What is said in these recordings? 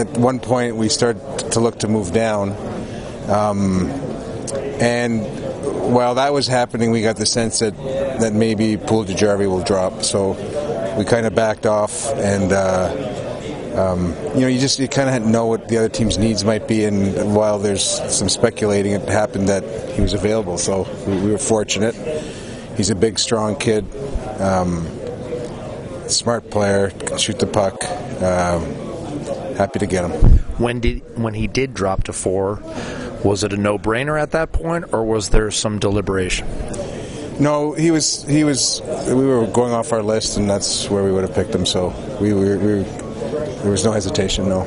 at one point we started to look to move down, um, and while that was happening, we got the sense that that maybe Puljujarvi will drop. So we kind of backed off and. Uh, um, you know, you just you kind of know what the other team's needs might be, and while there's some speculating, it happened that he was available, so we, we were fortunate. He's a big, strong kid, um, smart player, can shoot the puck. Um, happy to get him. When did when he did drop to four, was it a no-brainer at that point, or was there some deliberation? No, he was. He was. We were going off our list, and that's where we would have picked him. So we were. We were there was no hesitation, no.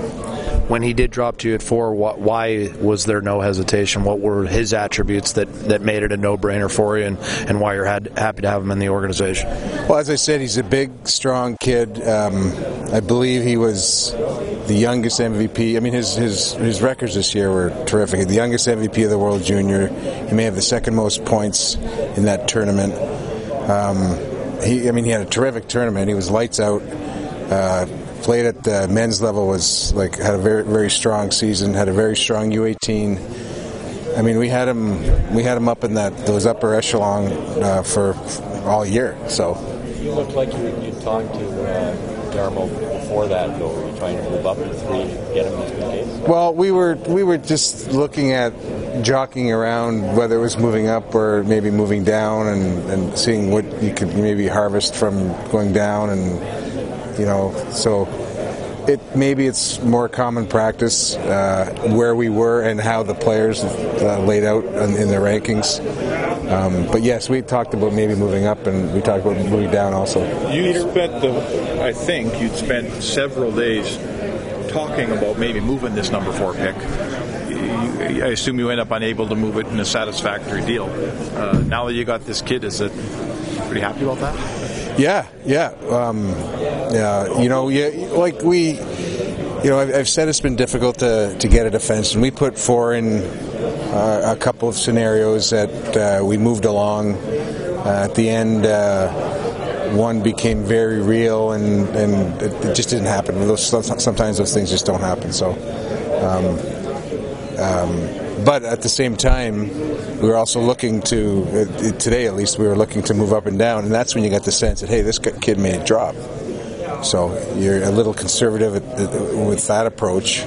When he did drop to you at four, why was there no hesitation? What were his attributes that, that made it a no-brainer for you, and, and why you're had, happy to have him in the organization? Well, as I said, he's a big, strong kid. Um, I believe he was the youngest MVP. I mean, his, his his records this year were terrific. The youngest MVP of the World Junior. He may have the second most points in that tournament. Um, he, I mean, he had a terrific tournament. He was lights out. Uh, played at the men's level was like had a very very strong season. Had a very strong U18. I mean, we had him we had him up in that those upper echelon uh, for, all year. So you looked like you you talked to uh, Jarmo before that. Though, were you trying to move up to three, get him? Well, we were we were just looking at jockeying around whether it was moving up or maybe moving down and, and seeing what you could maybe harvest from going down and you know, so it maybe it's more common practice uh, where we were and how the players uh, laid out in, in their rankings. Um, but yes, we talked about maybe moving up, and we talked about moving down also. You spent the, I think you'd spent several days talking about maybe moving this number four pick. I assume you end up unable to move it in a satisfactory deal. Uh, now that you got this kid, is it pretty happy about that? Yeah, yeah, um, yeah. You know, yeah, like we, you know, I've, I've, said it's been difficult to, to get a defense, and we put four in a couple of scenarios that uh, we moved along. Uh, at the end, uh, one became very real, and and it, it, just didn't happen. Those, sometimes those things just don't happen. So. Um, um, but at the same time, we were also looking to, uh, today at least, we were looking to move up and down, and that's when you got the sense that, hey, this kid made may drop. So you're a little conservative with that approach,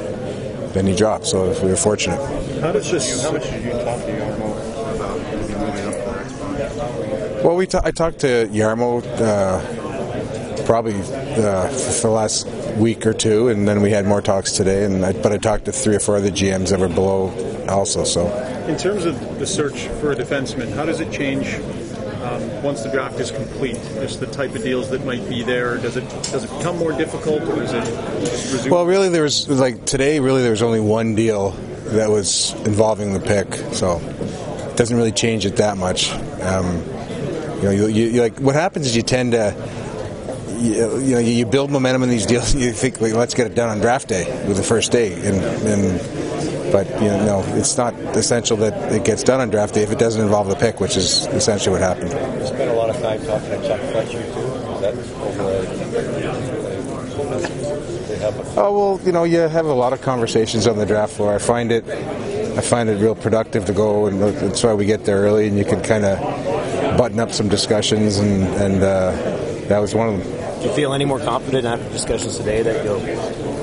then he dropped. So we were fortunate. How did this? How much did you talk to Jarmo about moving up? Well, we I talked to Jarmo uh, probably uh, for the last week or two, and then we had more talks today. And I, but I talked to three or four other GMs that were below also. So, in terms of the search for a defenseman, how does it change um, once the draft is complete? Just the type of deals that might be there. Does it does it become more difficult, or is it resume? Well, really, there was like today. Really, there was only one deal that was involving the pick, so it doesn't really change it that much. Um, you know, you, you, like what happens is you tend to you, you know you build momentum in these deals. You think, let's get it done on draft day with the first day, and, and but you know, no, it's not essential that it gets done on draft day if it doesn't involve the pick, which is essentially what happened. You spent a lot of time talking to Chuck Fletcher too. Is that over? Oh well, you know, you have a lot of conversations on the draft floor. I find it, I find it real productive to go, and that's why we get there early, and you can kind of button up some discussions, and and uh, that was one of them. Do you feel any more confident after discussions today that you'll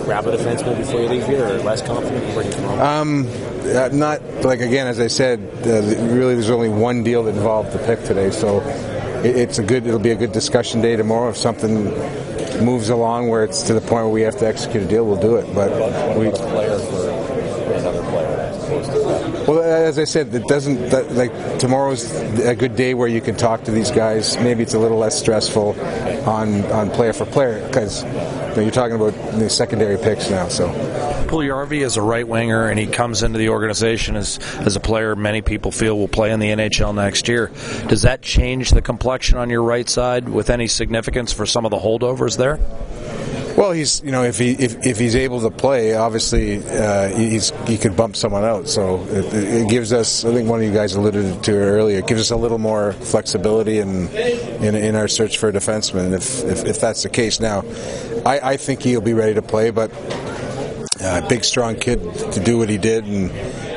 grab a defenseman before you leave here, or less confident before you come? Um, uh, not like again, as I said, uh, really, there's only one deal that involved the pick today, so it, it's a good. It'll be a good discussion day tomorrow. If something moves along where it's to the point where we have to execute a deal, we'll do it. But we. player for another player Well, as I said, it doesn't that, like tomorrow's a good day where you can talk to these guys. Maybe it's a little less stressful on on player for player because you know, you're talking about the secondary picks now. So. Puljujarvi is a right winger, and he comes into the organization as as a player many people feel will play in the NHL next year. Does that change the complexion on your right side with any significance for some of the holdovers there? Well, he's you know if he if, if he's able to play, obviously uh, he's he could bump someone out. So it, it, gives us. I think one of you guys alluded to earlier. It gives us a little more flexibility in in, in our search for a defenseman. If, if, if that's the case, now I, I think he'll be ready to play, but uh, big, strong kid to do what he did, and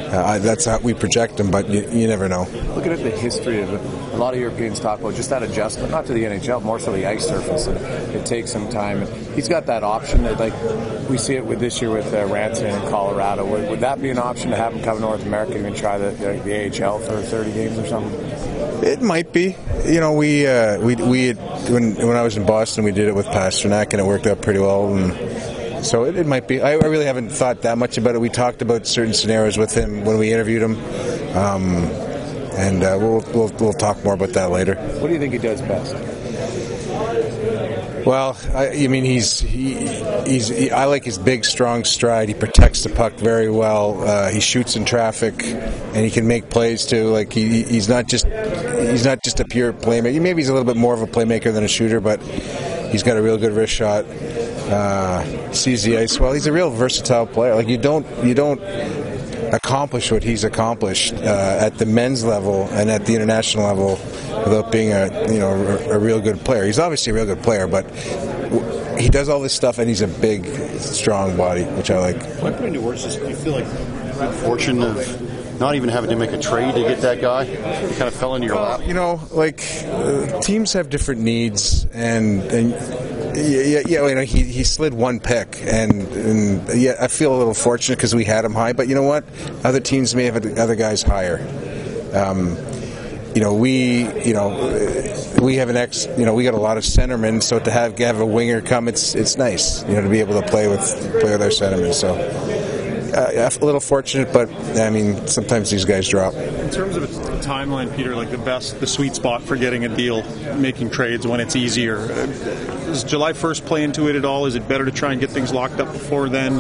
uh, that's how we project them, But you, you never know. Looking at the history of a lot of Europeans talk about just that adjustment, not to the NHL, more so the ice surface. And it takes some time. And he's got that option that, like, we see it with this year with uh, Rantanen in Colorado. Would, would, that be an option to have him come to North America and try the, the, the AHL for 30 games or something? It might be. You know, we uh, we we had, when when I was in Boston, we did it with Pastrnak, and it worked out pretty well. And so it, it might be. I, I, really haven't thought that much about it. We talked about certain scenarios with him when we interviewed him, um, and uh, we'll, we'll we'll talk more about that later. What do you think he does best? Well, I, I, mean, he's he, he's he, I like his big, strong stride. He protects the puck very well. Uh, he shoots in traffic, and he can make plays too. Like he, he's not just he's not just a pure playmaker. Maybe he's a little bit more of a playmaker than a shooter, but he's got a real good wrist shot. Uh, sees the ice well. He's a real versatile player. Like you don't you don't accomplish what he's accomplished uh, at the men's level and at the international level without being a you know a, a, real good player. He's obviously a real good player, but he does all this stuff and he's a big, strong body, which I like. My put into words is, do you feel like fortune of not even having to make a trade to get that guy? It kind of fell into your lap. You know, like uh, teams have different needs and and yeah, yeah, you know, he, he slid one pick, and, and yeah, I feel a little fortunate because we had him high. But you know what? Other teams may have other guys higher. Um, you know, we, you know, we have an ex, you know, we got a lot of centermen. So to have have a winger come, it's it's nice, you know, to be able to play with play with our centermen. So. Uh, a little fortunate, but I mean, sometimes these guys drop. In terms of a timeline, Peter, like the best, the sweet spot for getting a deal, making trades when it's easier. Uh, does July 1st play into it at all? Is it better to try and get things locked up before then?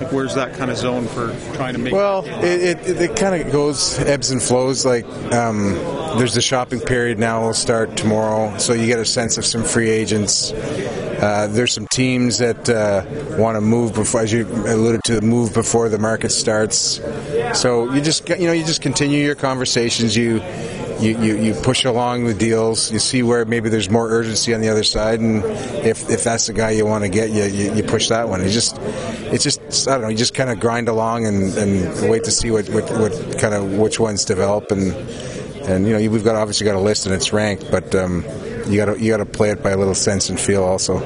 Like, where's that kind of zone for trying to make? Well, it, it, it kind of goes ebbs and flows. Like um, there's the shopping period now will start tomorrow, so you get a sense of some free agents. Uh, there's some teams that uh, want to move before, as you alluded to, move before the market starts. So you just you know you just continue your conversations. You you, you, you push along the deals. You see where maybe there's more urgency on the other side, and if, if that's the guy you want to get, you, you, you push that one. It's just it's just I don't know. You just kind of grind along and, and wait to see what, what, what kind of which ones develop and and you know we've got obviously got a list and it's ranked, but um, you got to you got to play it by a little sense and feel also.